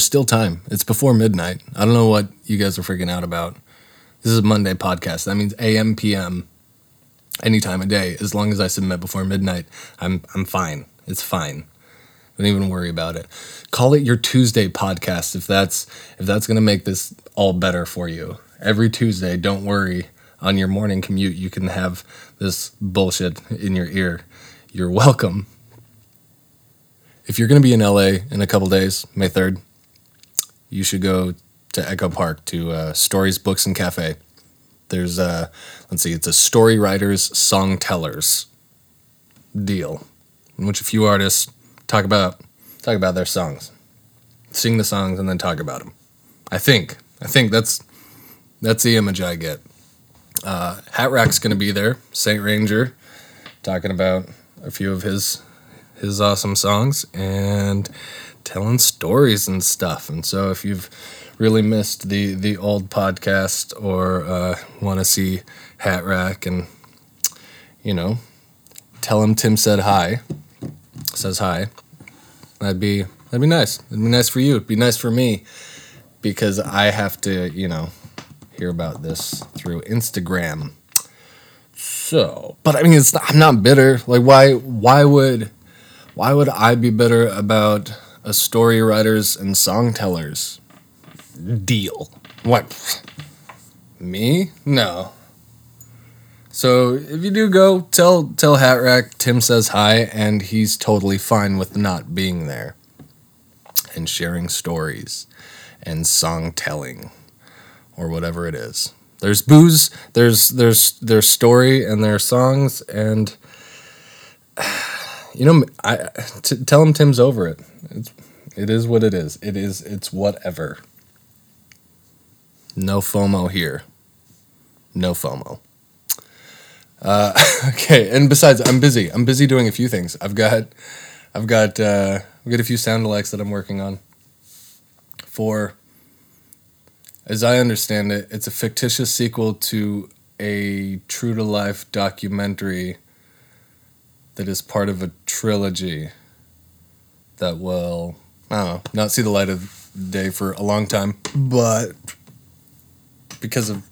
There's still time. It's before midnight. I don't know what you guys are freaking out about. This is a Monday podcast. That means AM, PM, any time of day. As long as I submit before midnight, I'm I'm fine. It's fine. Don't even worry about it. Call it your Tuesday podcast if that's if that's gonna make this all better for you. Every Tuesday, don't worry. On your morning commute, you can have this bullshit in your ear. You're welcome. If you're gonna be in LA in a couple days, May third, you should go to Echo Park to uh, Stories, Books, and Cafe. There's a, let's see, it's a story writers, song tellers deal, in which a few artists talk about talk about their songs, sing the songs, and then talk about them. I think I think that's that's the image I get. Uh, Hat Rack's gonna be there, Saint Ranger, talking about a few of his his awesome songs and telling stories and stuff. And so if you've really missed the the old podcast or uh, want to see Hat Rack and you know tell him Tim said hi, says hi, that'd be that'd be nice. It'd be nice for you. It'd be nice for me because I have to you know hear about this through Instagram. So, but I mean, it's not, I'm not bitter. Like, why? Why would, why would I be bitter about a story writers and song tellers deal? What? Me? No. So if you do go, tell tell Hat Rack Tim says hi, and he's totally fine with not being there and sharing stories and song telling or whatever it is. There's booze, there's there's there's story and there's songs and you know I t- tell him Tim's over it. It's it is what it is. It is it's whatever. No FOMO here. No FOMO. Uh, okay, and besides, I'm busy. I'm busy doing a few things. I've got, I've got, uh, I've got a few sound alikes that I'm working on. For, as I understand it, it's a fictitious sequel to a true to life documentary that is part of a trilogy that will, I don't know, not see the light of day for a long time, but because of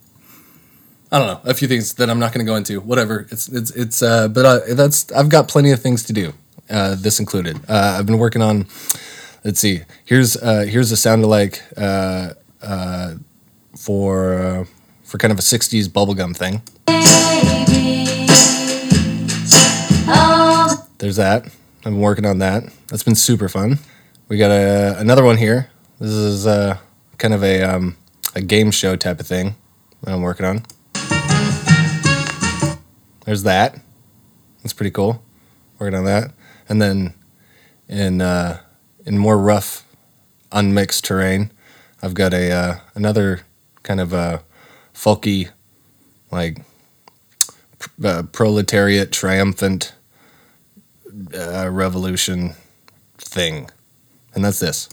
I don't know a few things that I'm not going to go into. Whatever. It's it's it's. Uh, but uh, that's I've got plenty of things to do. Uh, this included. Uh, I've been working on. Let's see. Here's uh, here's a sound alike uh, uh, for uh, for kind of a '60s bubblegum thing. There's that. I've been working on that. That's been super fun. We got a, another one here. This is uh, kind of a um, a game show type of thing that I'm working on. There's that. That's pretty cool. Working on that. And then in uh, in more rough, unmixed terrain, I've got a uh, another kind of a folky, like uh, proletariat triumphant uh, revolution thing, and that's this.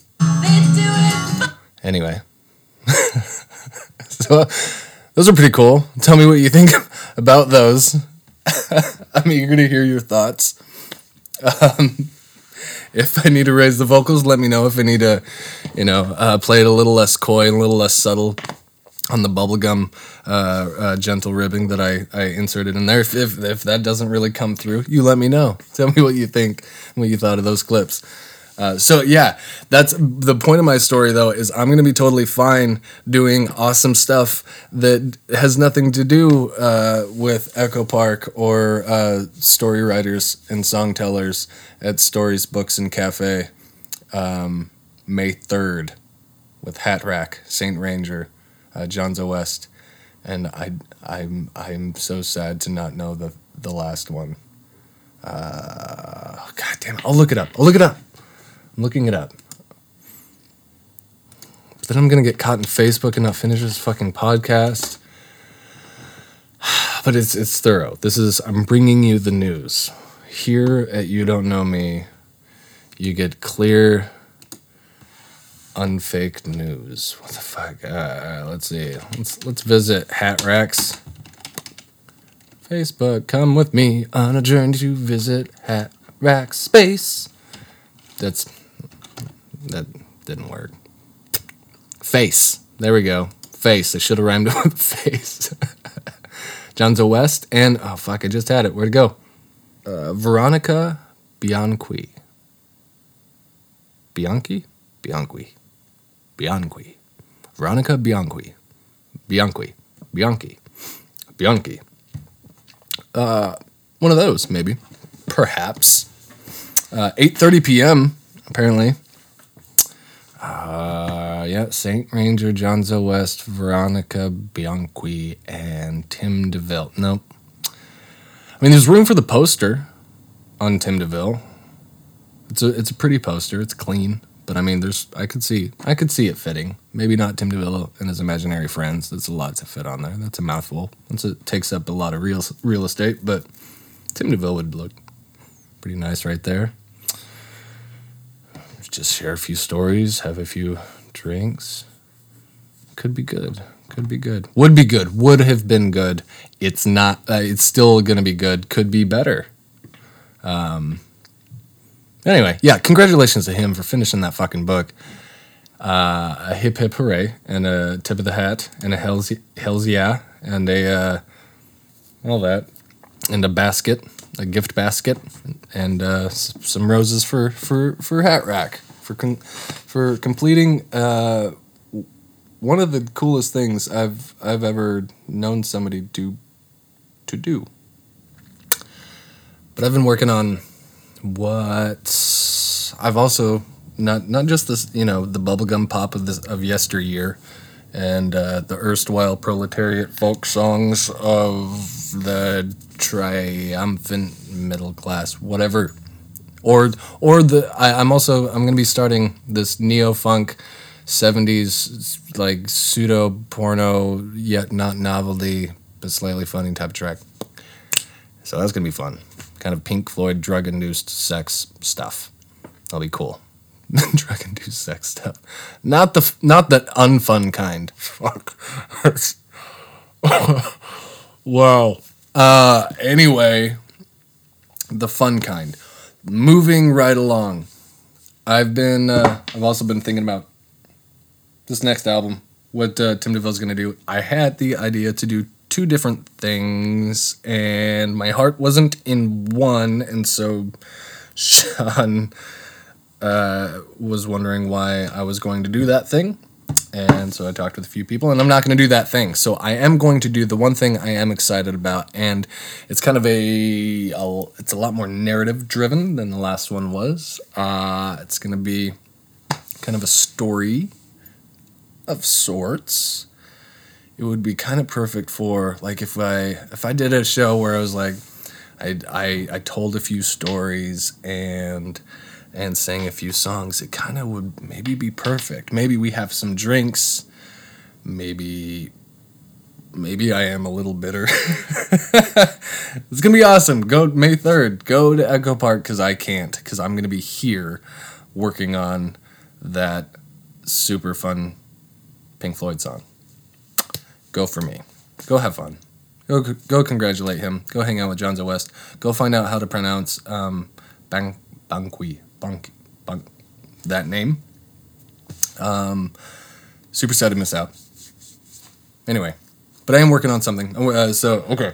Anyway, so those are pretty cool. Tell me what you think about those. I'm eager to hear your thoughts. Um, if I need to raise the vocals, let me know. If I need to, you know, uh, play it a little less coy and a little less subtle on the bubblegum uh, uh, gentle ribbing that I, I inserted in there. If, if, if that doesn't really come through, you let me know. Tell me what you think, what you thought of those clips. Uh, so yeah, that's the point of my story though is I'm gonna be totally fine doing awesome stuff that has nothing to do uh, with Echo Park or uh, story writers and song tellers at Stories Books and Cafe, um, May third, with Hat Rack, Saint Ranger, uh, Jonzo West, and I I'm I'm so sad to not know the the last one. Uh, God damn it! I'll look it up. I'll look it up. I'm looking it up. But then I'm gonna get caught in Facebook and not finish this fucking podcast. But it's it's thorough. This is I'm bringing you the news. Here at You Don't Know Me, you get clear, unfaked news. What the fuck? Uh, let's see. Let's let's visit Hat Racks. Facebook, come with me on a journey to visit Hat Rack Space. That's that didn't work. Face. There we go. Face. I should have rhymed it with face. Jonzo West and oh fuck, I just had it. Where'd it go? Uh, Veronica Bianchi. Bianchi? Bianchi. Bianchi. Veronica Bianchi. Bianchi. Bianchi. Bianchi. Uh, one of those, maybe. Perhaps. Uh, 8.30 p.m., apparently. Uh, yeah, Saint Ranger, Jonzo West, Veronica Bianchi, and Tim de Vil. Nope. I mean, there's room for the poster on Tim de Vil. It's a it's a pretty poster. It's clean, but I mean, there's I could see I could see it fitting. Maybe not Tim de Vil and his imaginary friends. That's a lot to fit on there. That's a mouthful. That's it takes up a lot of real real estate, but Tim de Vil would look pretty nice right there. Just share a few stories, have a few drinks. Could be good. Could be good. Would be good. Would have been good. It's not. Uh, it's still gonna be good. Could be better. Um. Anyway, yeah. Congratulations to him for finishing that fucking book. Uh, a hip hip hooray and a tip of the hat and a hell's hell's yeah and a uh, all that and a basket, a gift basket, and uh, some roses for for for hat rack for con- for completing uh, one of the coolest things I've I've ever known somebody do to do. But I've been working on what? I've also not not just this you know the bubblegum pop of this of yesteryear and uh, the erstwhile proletariat folk songs of the triumphant middle class whatever. Or or the I, I'm also I'm gonna be starting this neo funk 70s like pseudo porno yet not novelty but slightly funny type track. So that's gonna be fun kind of Pink Floyd drug induced sex stuff. That'll be cool. Drug induced sex stuff. Not the not the unfun kind. Fuck. Wow. Uh anyway the fun kind. Moving right along. I've been uh, I've also been thinking about this next album, what uh, Tim de Vil's gonna do. I had the idea to do two different things, and my heart wasn't in one, and so Shawn uh, was wondering why I was going to do that thing. And so I talked with a few people, and I'm not going to do that thing. So I am going to do the one thing I am excited about, and it's kind of a, a it's a lot more narrative driven than the last one was. Uh, it's going to be kind of a story of sorts. It would be kind of perfect for like if I if I did a show where I was like, I I I told a few stories and and sang a few songs, it kind of would maybe be perfect. Maybe we have some drinks. Maybe maybe I am a little bitter. it's gonna be awesome. Go May third. Go to Echo Park because I can't because I'm gonna be here working on that super fun Pink Floyd song. Go for me. Go have fun. Go go congratulate him. Go hang out with Jonzo West. Go find out how to pronounce um, Bang Banqui Bunk, Bunk, that name. Um, super sad to miss out. Anyway, but I am working on something. Uh, so okay,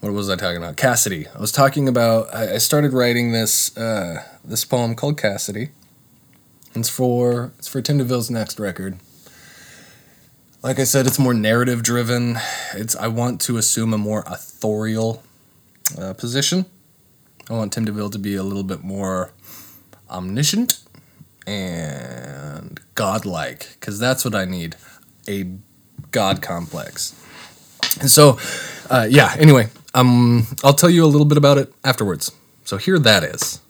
what was I talking about? Cassidy. I was talking about. I, I started writing this uh, this poem called Cassidy. It's for it's for Tim de Vil's next record. Like I said, it's more narrative driven. It's I want to assume a more authorial uh, position I want Tim de Vil to be a little bit more omniscient and godlike, because that's what I need a god complex. And so, uh, yeah, anyway, um, I'll tell you a little bit about it afterwards. So here that is.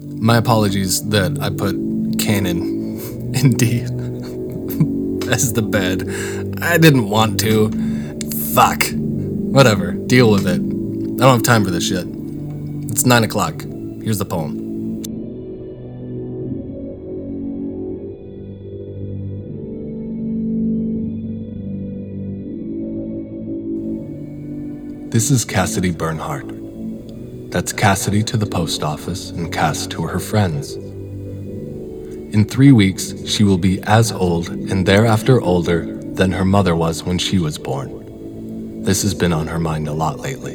My apologies that I put canon in D as the bed. I didn't want to. Fuck. Whatever. Deal with it. I don't have time for this shit. It's nine o'clock. Here's the poem. This is Cassidy Bernhardt. That's Cassidy to the post office and Cass to her friends. In three weeks, she will be as old and thereafter older than her mother was when she was born. This has been on her mind a lot lately.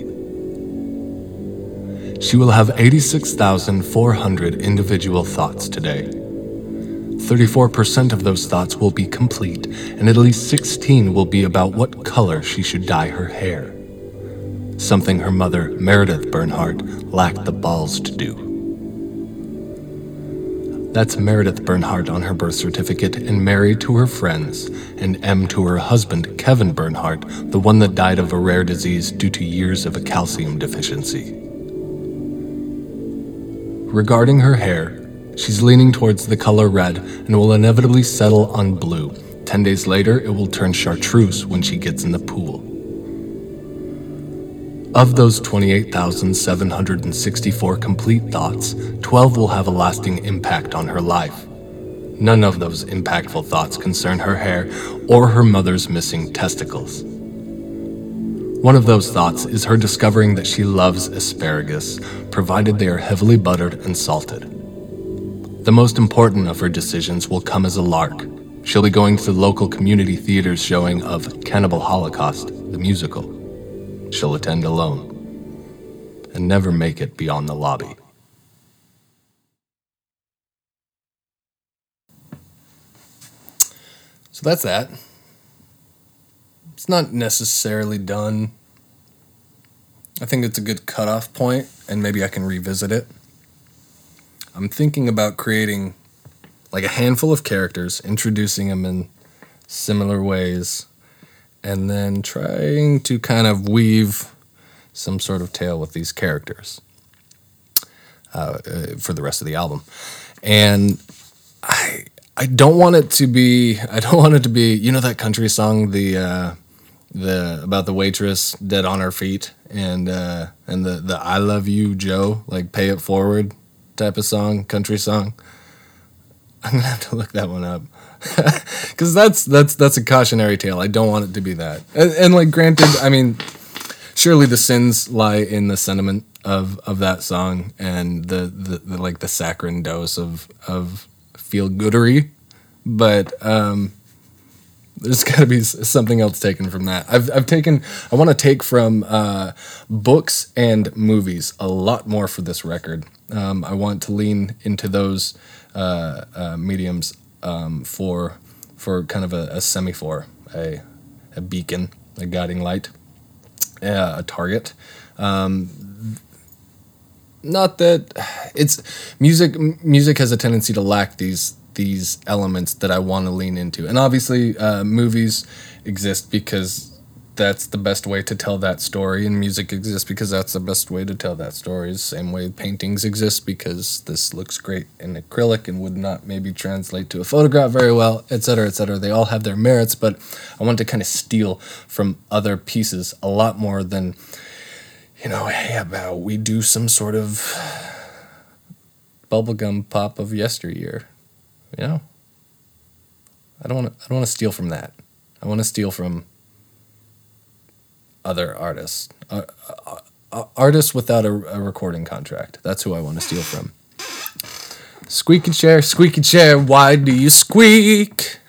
She will have 86,400 individual thoughts today. 34% of those thoughts will be complete, and at least 16 will be about what color she should dye her hair. Something her mother, Meredith Bernhardt, lacked the balls to do. That's Meredith Bernhardt on her birth certificate and married to her friends, and M to her husband, Kevin Bernhardt, the one that died of a rare disease due to years of a calcium deficiency. Regarding her hair, she's leaning towards the color red and will inevitably settle on blue. Ten days later, it will turn chartreuse when she gets in the pool. Of those 28,764 complete thoughts, 12 will have a lasting impact on her life. None of those impactful thoughts concern her hair or her mother's missing testicles. One of those thoughts is her discovering that she loves asparagus, provided they are heavily buttered and salted. The most important of her decisions will come as a lark. She'll be going to the local community theater's showing of Cannibal Holocaust, the musical she'll attend alone and never make it beyond the lobby. So that's that. It's not necessarily done. I think it's a good cutoff point, and maybe I can revisit it. I'm thinking about creating like a handful of characters, introducing them in similar ways and then trying to kind of weave some sort of tale with these characters uh, uh, for the rest of the album. And I I don't want it to be I don't want it to be you know that country song the uh, the about the waitress dead on her feet and uh, and the the I love you Joe like pay it forward type of song country song. I'm gonna have to look that one up because that's that's that's a cautionary tale. I don't want it to be that. And, and, like, granted, I mean, surely the sins lie in the sentiment of of that song and the the, the like the saccharine dose of of feel goodery, but um, there's got to be something else taken from that. I've I've taken I want to take from uh, books and movies a lot more for this record. Um, I want to lean into those uh, uh, mediums um, for for kind of a, a semaphore, a a beacon, a guiding light, uh, a target. Um, not that it's music. Music has a tendency to lack these these elements that I want to lean into, and obviously, uh, movies exist because that's the best way to tell that story and music exists because that's the best way to tell that story the same way paintings exist because this looks great in acrylic and would not maybe translate to a photograph very well etc etc they all have their merits but i want to kind of steal from other pieces a lot more than you know hey about we do some sort of bubblegum pop of yesteryear you know? I don't want to i don't want to steal from that. I want to steal from other artists. Uh, uh, uh, artists without a, a, recording contract. That's who I want to steal from. Squeaky chair, squeaky chair, why do you squeak?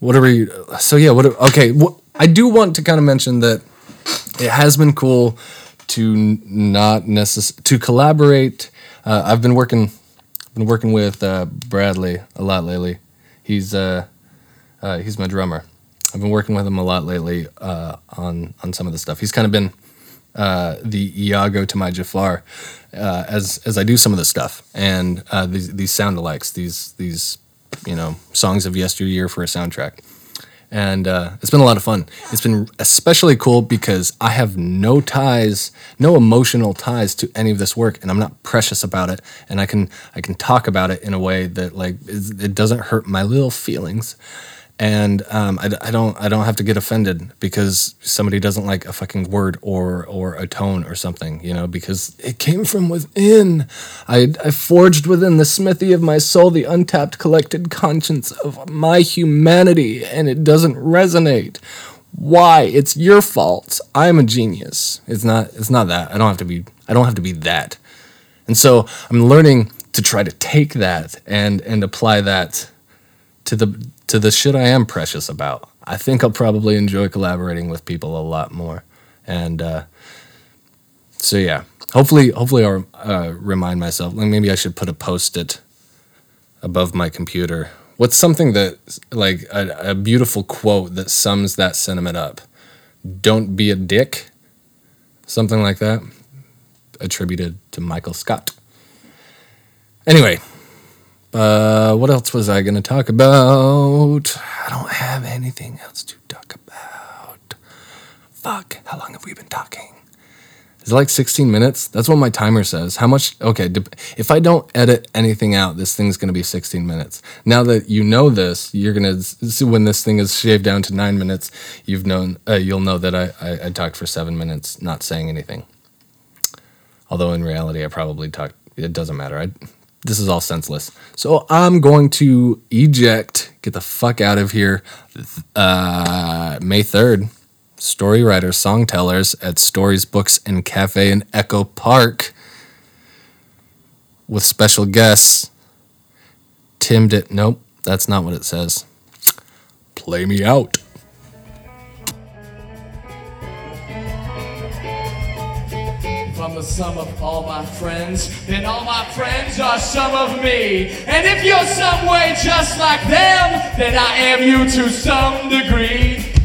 What are we? So yeah, what? Are, okay, I do want to kind of mention that it has been cool to not necess- to collaborate. Uh, I've been working, been working with uh, Bradley a lot lately. He's uh, he's my drummer I've been working with him a lot lately uh, on on some of the stuff. He's kind of been uh, the Iago to my Jafar uh, as as I do some of this stuff and uh, these these sound alikes, these these you know songs of yesteryear for a soundtrack. And uh, it's been a lot of fun. It's been especially cool because I have no ties, no emotional ties to any of this work, and I'm not precious about it. And I can I can talk about it in a way that like it doesn't hurt my little feelings and um, I, I don't I don't have to get offended because somebody doesn't like a fucking word or or a tone or something, you know, because it came from within. I I forged within the smithy of my soul the untapped collected conscience of my humanity, and it doesn't resonate. Why? It's your fault. I'm a genius. It's not. It's not that. I don't have to be. I don't have to be that. And so I'm learning to try to take that and and apply that to the to the shit I am precious about. I think I'll probably enjoy collaborating with people a lot more, and uh, so yeah. Hopefully, hopefully I'll uh, remind myself. Like maybe I should put a post-it above my computer. What's something that like a, a beautiful quote that sums that sentiment up? Don't be a dick. Something like that. Attributed to Michael Scott. Anyway, uh, what else was I going to talk about? I don't have anything else to talk about. Fuck, how long have we been talking? Is it like 16 minutes? That's what my timer says. How much? Okay, if I don't edit anything out, this thing's going to be 16 minutes. Now that you know this, you're going to when this thing is shaved down to nine minutes, you've known, uh, you'll know that I, I, I talked for seven minutes not saying anything. Although in reality, I probably talked, it doesn't matter. I, this is all senseless. So I'm going to eject, get the fuck out of here. Uh, May 3rd, story writers, song tellers at Stories Books and Cafe in Echo Park with special guests. Tim did. Nope, that's not what it says. Play me out. Sum of all my friends, then all my friends are some of me. And if you're some way just like them, then I am you to some degree.